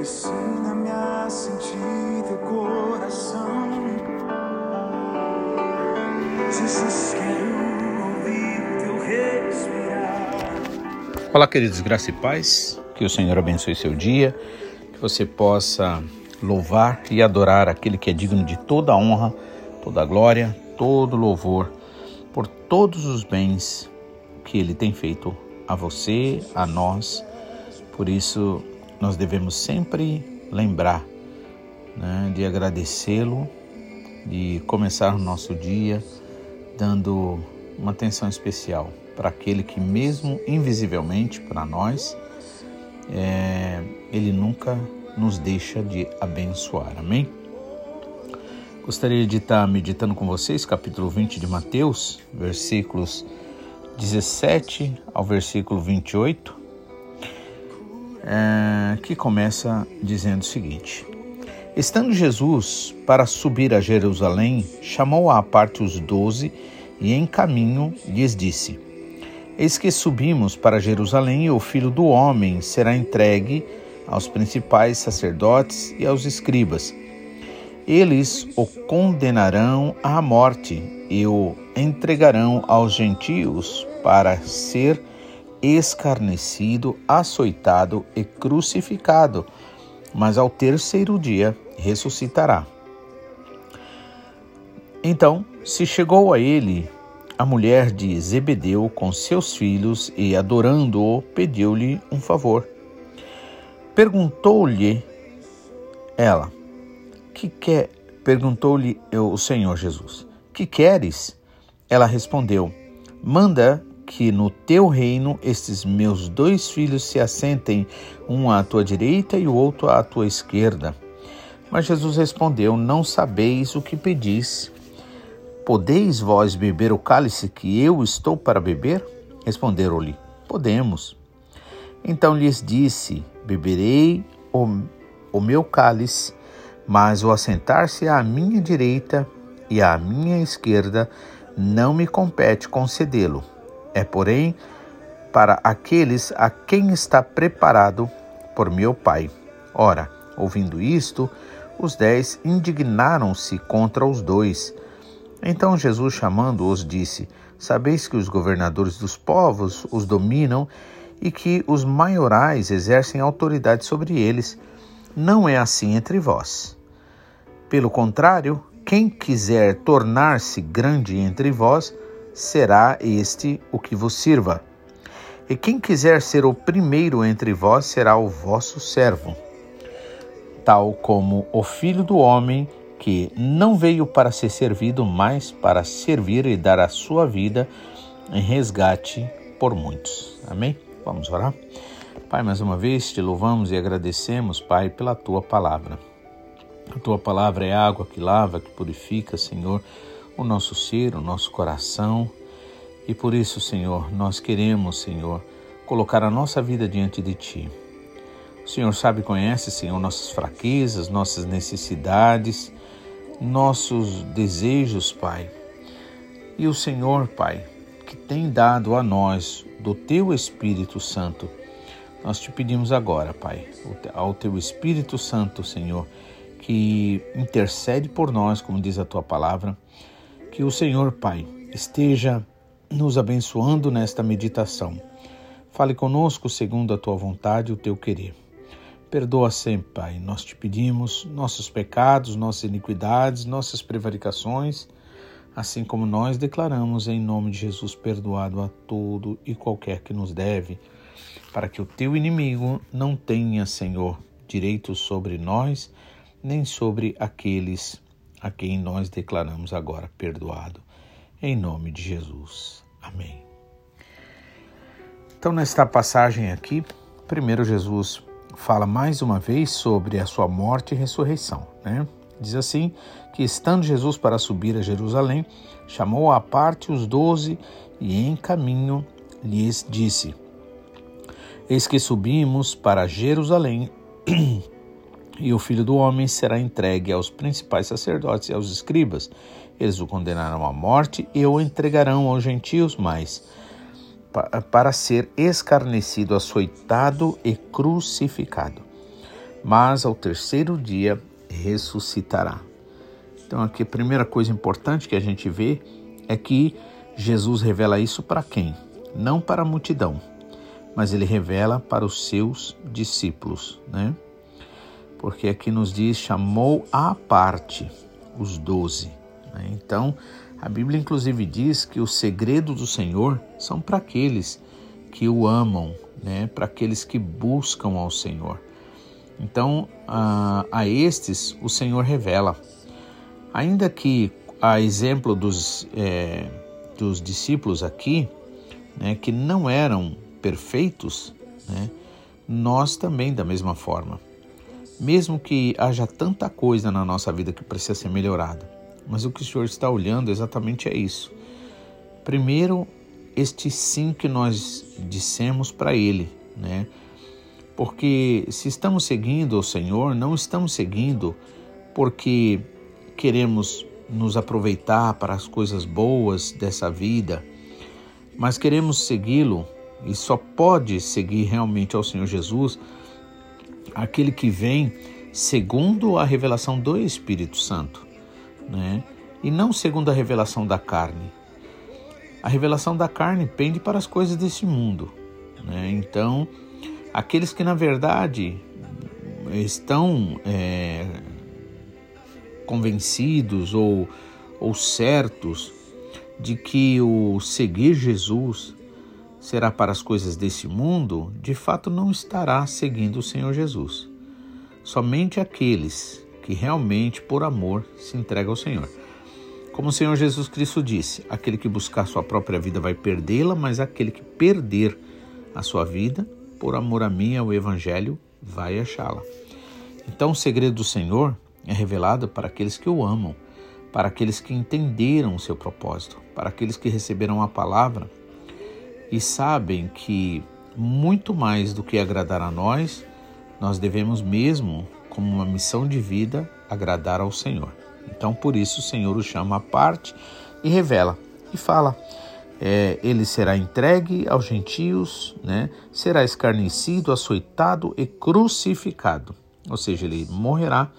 Ensina-me a sentir teu coração. Jesus, quero ouvir teu respirar. Olá, queridos, graça e paz. Que o Senhor abençoe seu dia, que você possa louvar e adorar aquele que é digno de toda honra, toda glória, todo louvor por todos os bens que ele tem feito a você, a nós. Por isso, nós devemos sempre lembrar né, de agradecê-lo, de começar o nosso dia dando uma atenção especial para aquele que, mesmo invisivelmente para nós, é, ele nunca nos deixa de abençoar. Amém? Gostaria de estar meditando com vocês capítulo 20 de Mateus, versículos 17 ao versículo 28, é, que começa dizendo o seguinte: Estando Jesus para subir a Jerusalém, chamou à parte os doze e, em caminho, lhes disse: Eis que subimos para Jerusalém e o filho do homem será entregue aos principais sacerdotes e aos escribas. Eles o condenarão à morte e o entregarão aos gentios para ser escarnecido, açoitado e crucificado, mas ao terceiro dia ressuscitará. Então se chegou a ele a mulher de Zebedeu com seus filhos e, adorando-o, pediu-lhe um favor. Perguntou-lhe ela: Que quer? Perguntou-lhe o Senhor Jesus: Que queres? Ela respondeu: Manda que no teu reino estes meus dois filhos se assentem, um à tua direita e o outro à tua esquerda. Mas Jesus respondeu: Não sabeis o que pedis. Podeis vós beber o cálice que eu estou para beber? Responderam-lhe: Podemos. Então lhes disse: Beberei o, o meu cálice, mas o assentar-se à minha direita e à minha esquerda não me compete concedê-lo. É, porém, para aqueles a quem está preparado por meu Pai. Ora, ouvindo isto, os dez indignaram-se contra os dois. Então Jesus, chamando-os, disse: Sabeis que os governadores dos povos os dominam e que os maiorais exercem autoridade sobre eles. Não é assim entre vós. Pelo contrário, quem quiser tornar-se grande entre vós, será este o que vos sirva. E quem quiser ser o primeiro entre vós, será o vosso servo. Tal como o filho do homem que não veio para ser servido, mas para servir e dar a sua vida em resgate por muitos. Amém? Vamos orar? Pai, mais uma vez te louvamos e agradecemos, Pai, pela tua palavra. A tua palavra é água que lava, que purifica, Senhor, o nosso ser, o nosso coração. E por isso, Senhor, nós queremos, Senhor, colocar a nossa vida diante de ti. O Senhor sabe conhece, Senhor, nossas fraquezas, nossas necessidades nossos desejos, Pai. E o Senhor, Pai, que tem dado a nós do teu Espírito Santo, nós te pedimos agora, Pai, ao teu Espírito Santo, Senhor, que intercede por nós, como diz a tua palavra, que o Senhor, Pai, esteja nos abençoando nesta meditação. Fale conosco segundo a tua vontade e o teu querer. Perdoa sempre, Pai. Nós te pedimos nossos pecados, nossas iniquidades, nossas prevaricações, assim como nós declaramos em nome de Jesus perdoado a todo e qualquer que nos deve, para que o teu inimigo não tenha, Senhor, direito sobre nós, nem sobre aqueles a quem nós declaramos agora perdoado. Em nome de Jesus. Amém. Então, nesta passagem aqui, primeiro Jesus fala mais uma vez sobre a sua morte e ressurreição. Né? Diz assim que, estando Jesus para subir a Jerusalém, chamou à parte os doze e, em caminho, lhes disse: Eis que subimos para Jerusalém, e o filho do homem será entregue aos principais sacerdotes e aos escribas. Eles o condenarão à morte e o entregarão aos gentios, mas para ser escarnecido, açoitado e crucificado. mas ao terceiro dia ressuscitará. Então, aqui a primeira coisa importante que a gente vê é que Jesus revela isso para quem? Não para a multidão, mas ele revela para os seus discípulos, né? Porque aqui nos diz: chamou à parte os doze. Né? Então, a Bíblia inclusive diz que os segredos do Senhor são para aqueles que o amam, né? para aqueles que buscam ao Senhor. Então, a, a estes o Senhor revela. Ainda que, a exemplo dos, é, dos discípulos aqui, né, que não eram perfeitos, né, nós também da mesma forma. Mesmo que haja tanta coisa na nossa vida que precisa ser melhorada, mas o que o Senhor está olhando exatamente é isso. Primeiro, este sim que nós dissemos para Ele, né? Porque se estamos seguindo o Senhor, não estamos seguindo porque queremos nos aproveitar para as coisas boas dessa vida, mas queremos segui-lo e só pode seguir realmente ao Senhor Jesus aquele que vem segundo a revelação do Espírito Santo, né? E não segundo a revelação da carne. A revelação da carne pende para as coisas desse mundo, né? Então, aqueles que na verdade estão é, convencidos ou, ou certos de que o seguir Jesus será para as coisas desse mundo, de fato não estará seguindo o Senhor Jesus. Somente aqueles que realmente, por amor, se entregam ao Senhor. Como o Senhor Jesus Cristo disse: aquele que buscar sua própria vida vai perdê-la, mas aquele que perder a sua vida, por amor a mim, ao Evangelho, vai achá-la. Então, o segredo do Senhor é revelado para aqueles que o amam, para aqueles que entenderam o seu propósito, para aqueles que receberam a palavra e sabem que muito mais do que agradar a nós, nós devemos mesmo, como uma missão de vida, agradar ao Senhor. Então, por isso, o Senhor o chama à parte e revela e fala: é, ele será entregue aos gentios, né? será escarnecido, açoitado e crucificado. Ou seja, ele morrerá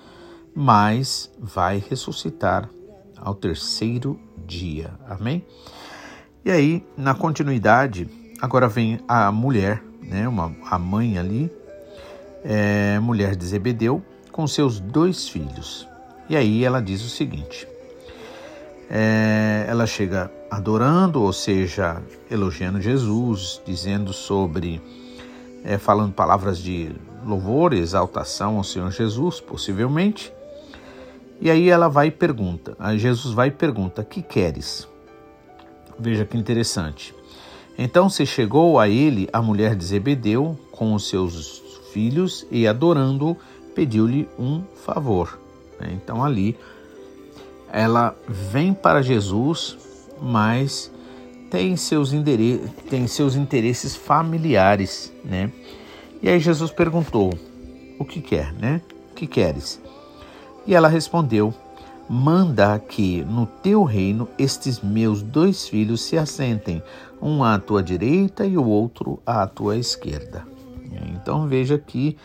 mas vai ressuscitar ao terceiro dia. Amém? E aí, na continuidade, agora vem a mulher, né, uma, a mãe ali, é, mulher de Zebedeu, com seus dois filhos. E aí ela diz o seguinte: é, ela chega adorando, ou seja, elogiando Jesus, dizendo sobre, é, falando palavras de louvor, exaltação ao Senhor Jesus, possivelmente. E aí ela vai e pergunta, aí Jesus vai e pergunta: Que queres? Veja que interessante. Então se chegou a ele a mulher de Zebedeu com os seus filhos e adorando pediu-lhe um favor. Então ali ela vem para Jesus, mas tem seus, tem seus interesses familiares, né? E aí Jesus perguntou: O que quer, né? O que queres? E ela respondeu: Manda que no teu reino estes meus dois filhos se assentem, um à tua direita e o outro à tua esquerda. Então veja que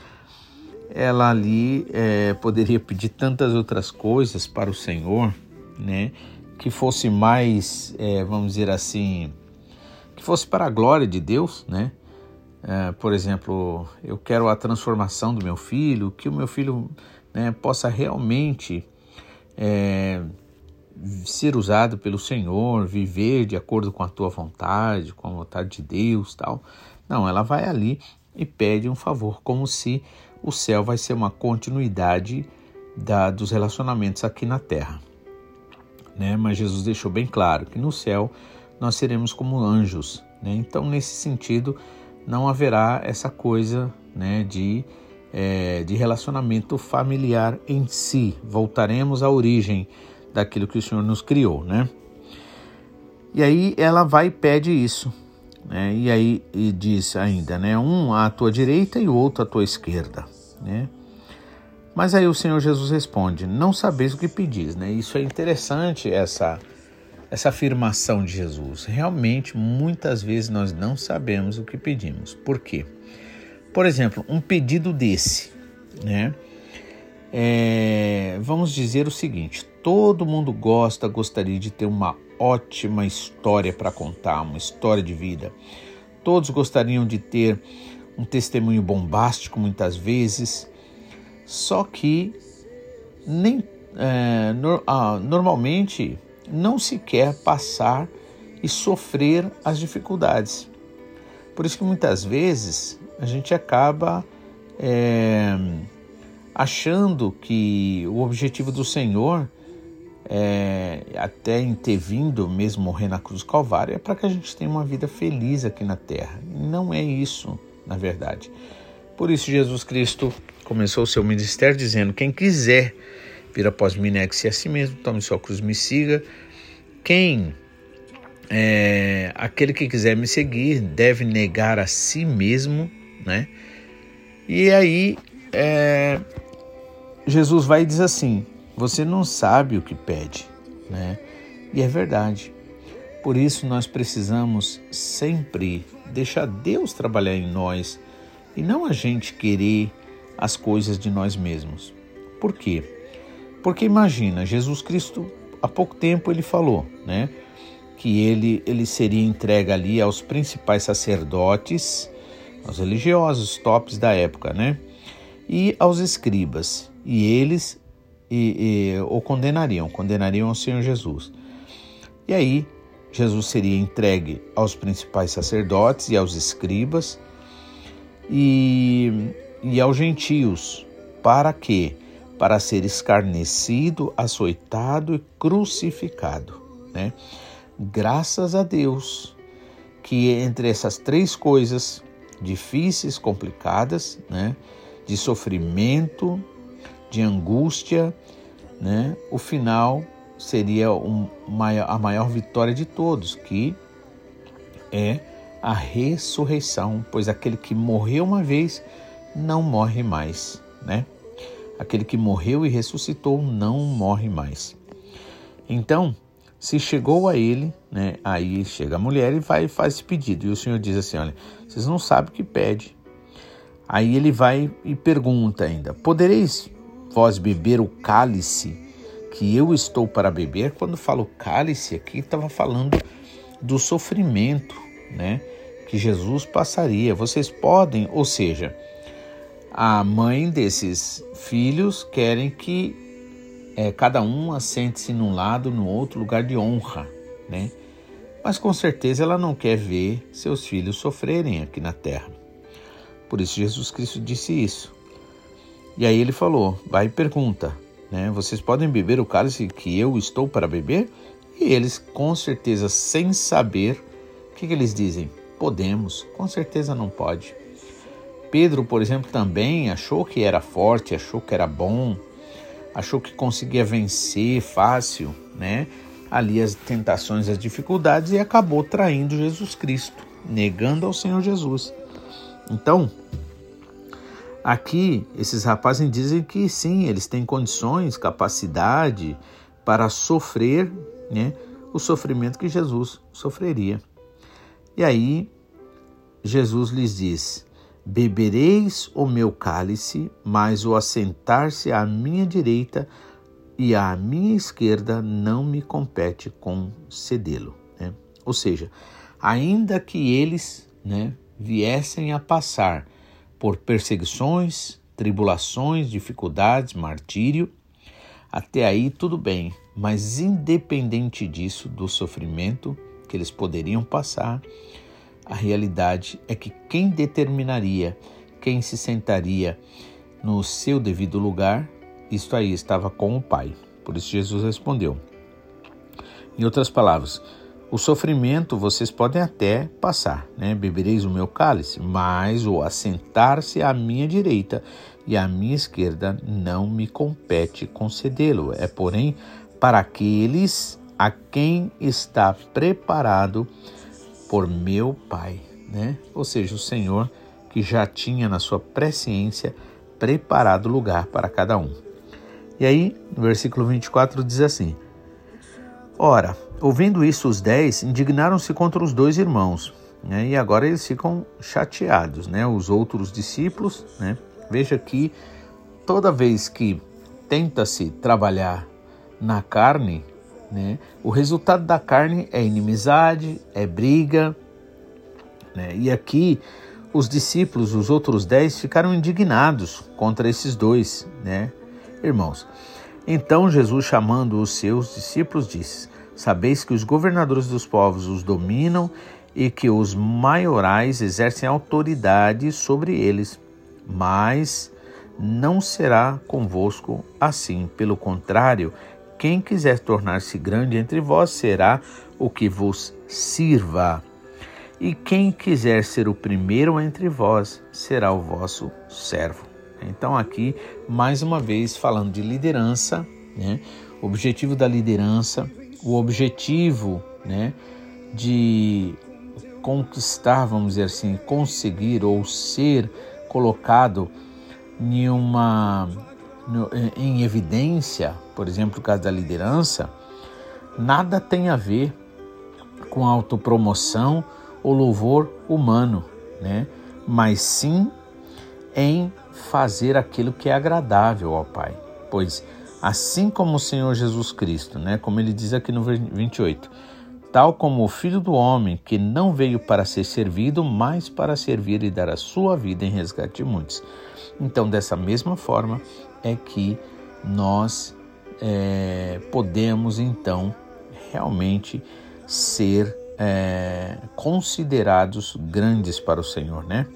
ela ali é, poderia pedir tantas outras coisas para o Senhor, né? Que fosse mais, é, vamos dizer assim, que fosse para a glória de Deus, né? É, por exemplo, eu quero a transformação do meu filho, que o meu filho né, possa realmente é, ser usado pelo Senhor, viver de acordo com a tua vontade, com a vontade de Deus, tal. Não, ela vai ali e pede um favor, como se o céu vai ser uma continuidade da, dos relacionamentos aqui na terra. Né? Mas Jesus deixou bem claro que no céu nós seremos como anjos. Né? Então, nesse sentido, não haverá essa coisa né, de é, de relacionamento familiar em si. Voltaremos à origem daquilo que o Senhor nos criou, né? E aí ela vai e pede isso, né? E aí e diz ainda, né? Um à tua direita e o outro à tua esquerda, né? Mas aí o Senhor Jesus responde: Não sabeis o que pedis, né? Isso é interessante essa essa afirmação de Jesus. Realmente, muitas vezes nós não sabemos o que pedimos. Por quê? Por exemplo, um pedido desse, né? É, vamos dizer o seguinte: todo mundo gosta, gostaria de ter uma ótima história para contar, uma história de vida. Todos gostariam de ter um testemunho bombástico muitas vezes, só que nem é, no, ah, normalmente não se quer passar e sofrer as dificuldades. Por isso que muitas vezes a gente acaba é, achando que o objetivo do Senhor, é, até em ter vindo mesmo morrer na cruz do Calvário, é para que a gente tenha uma vida feliz aqui na terra. Não é isso, na verdade. Por isso Jesus Cristo começou o seu ministério dizendo: quem quiser vir após mim, negue-se a si mesmo, tome sua cruz, me siga. Quem é, aquele que quiser me seguir deve negar a si mesmo, né? E aí é, Jesus vai e diz assim: você não sabe o que pede, né? E é verdade. Por isso nós precisamos sempre deixar Deus trabalhar em nós e não a gente querer as coisas de nós mesmos. Por quê? Porque imagina, Jesus Cristo há pouco tempo ele falou, né, que ele ele seria entregue ali aos principais sacerdotes, aos religiosos tops da época, né? E aos escribas, e eles e, e, o condenariam, condenariam ao Senhor Jesus. E aí Jesus seria entregue aos principais sacerdotes e aos escribas e, e aos gentios, para que para ser escarnecido, açoitado e crucificado. Né? Graças a Deus que entre essas três coisas difíceis, complicadas, né? de sofrimento, de angústia, né? o final seria um, a maior vitória de todos, que é a ressurreição, pois aquele que morreu uma vez não morre mais, né? Aquele que morreu e ressuscitou não morre mais. Então, se chegou a ele, né, aí chega a mulher e vai faz esse pedido. E o Senhor diz assim: Olha, vocês não sabem o que pede. Aí ele vai e pergunta ainda: Podereis vós beber o cálice que eu estou para beber? Quando falo cálice aqui, estava falando do sofrimento, né, que Jesus passaria. Vocês podem, ou seja, a mãe desses filhos querem que é, cada um assente-se num lado, no outro lugar de honra, né? Mas com certeza ela não quer ver seus filhos sofrerem aqui na terra. Por isso Jesus Cristo disse isso. E aí ele falou: vai e pergunta, né? Vocês podem beber o cálice que eu estou para beber? E eles, com certeza, sem saber, o que, que eles dizem? Podemos. Com certeza não pode. Pedro, por exemplo, também achou que era forte, achou que era bom, achou que conseguia vencer fácil, né? Ali as tentações, as dificuldades e acabou traindo Jesus Cristo, negando ao Senhor Jesus. Então, aqui esses rapazes dizem que sim, eles têm condições, capacidade para sofrer, né, o sofrimento que Jesus sofreria. E aí Jesus lhes diz: Bebereis o meu cálice, mas o assentar-se à minha direita e à minha esquerda não me compete concedê-lo. Né? Ou seja, ainda que eles né, viessem a passar por perseguições, tribulações, dificuldades, martírio, até aí tudo bem, mas independente disso, do sofrimento que eles poderiam passar, a realidade é que quem determinaria quem se sentaria no seu devido lugar, isto aí estava com o Pai. Por isso Jesus respondeu. Em outras palavras, o sofrimento vocês podem até passar, né? Bebereis o meu cálice, mas o assentar-se à minha direita e à minha esquerda não me compete concedê-lo. É, porém, para aqueles a quem está preparado por meu Pai, né? Ou seja, o Senhor que já tinha na sua presciência preparado lugar para cada um. E aí, no versículo 24 diz assim: Ora, ouvindo isso, os dez indignaram-se contra os dois irmãos, né? e agora eles ficam chateados, né? Os outros discípulos, né? Veja que toda vez que tenta-se trabalhar na carne, né, o resultado da carne é inimizade, é briga. Né, e aqui os discípulos, os outros dez, ficaram indignados contra esses dois, né, irmãos. Então Jesus, chamando os seus discípulos, disse: Sabeis que os governadores dos povos os dominam e que os maiorais exercem autoridade sobre eles, mas não será convosco assim. Pelo contrário, quem quiser tornar-se grande entre vós será o que vos sirva. E quem quiser ser o primeiro entre vós será o vosso servo. Então, aqui, mais uma vez, falando de liderança, né? o objetivo da liderança, o objetivo né, de conquistar, vamos dizer assim, conseguir ou ser colocado em uma em evidência, por exemplo, no caso da liderança, nada tem a ver com autopromoção ou louvor humano, né? Mas sim em fazer aquilo que é agradável ao Pai. Pois assim como o Senhor Jesus Cristo, né, como ele diz aqui no 28, tal como o Filho do Homem, que não veio para ser servido, mas para servir e dar a sua vida em resgate de muitos. Então, dessa mesma forma é que nós é, podemos então realmente ser é, considerados grandes para o Senhor, né?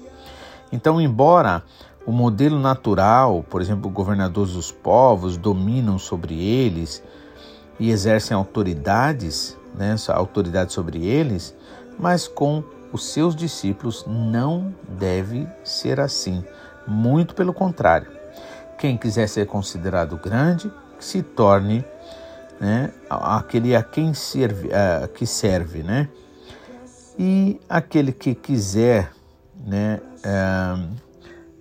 Então, embora o modelo natural, por exemplo, governadores dos povos dominam sobre eles e exercem autoridades, né, autoridade sobre eles, mas com os seus discípulos não deve ser assim. Muito pelo contrário. Quem quiser ser considerado grande, se torne né, aquele a quem serve, a, que serve, né? E aquele que quiser, né, é,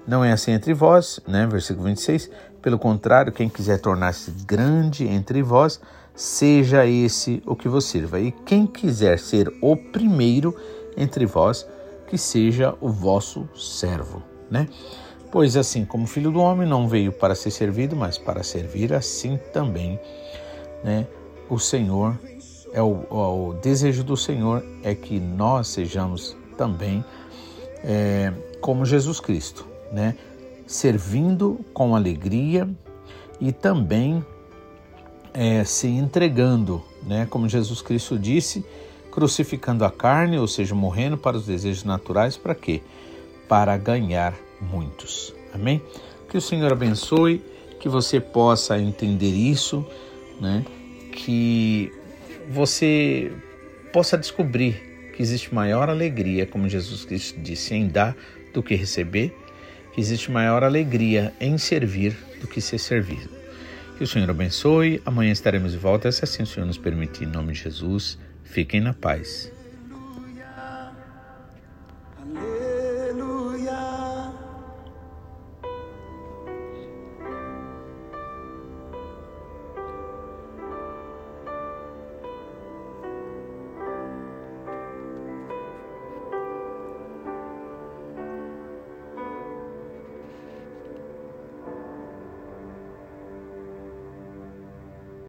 não é assim entre vós, né? Versículo 26. Pelo contrário, quem quiser tornar-se grande entre vós, seja esse o que vos sirva. E quem quiser ser o primeiro entre vós, que seja o vosso servo, né? Pois assim como o filho do homem não veio para ser servido, mas para servir, assim também, né? O Senhor é o, o desejo do Senhor é que nós sejamos também é, como Jesus Cristo, né? Servindo com alegria e também é, se entregando, né? Como Jesus Cristo disse, crucificando a carne, ou seja, morrendo para os desejos naturais, para quê? Para ganhar muitos. Amém? Que o Senhor abençoe, que você possa entender isso, né? Que você possa descobrir que existe maior alegria, como Jesus Cristo disse, em dar do que receber, que existe maior alegria em servir do que ser servido. Que o Senhor abençoe. Amanhã estaremos de volta, se assim o Senhor nos permitir. Em nome de Jesus, fiquem na paz.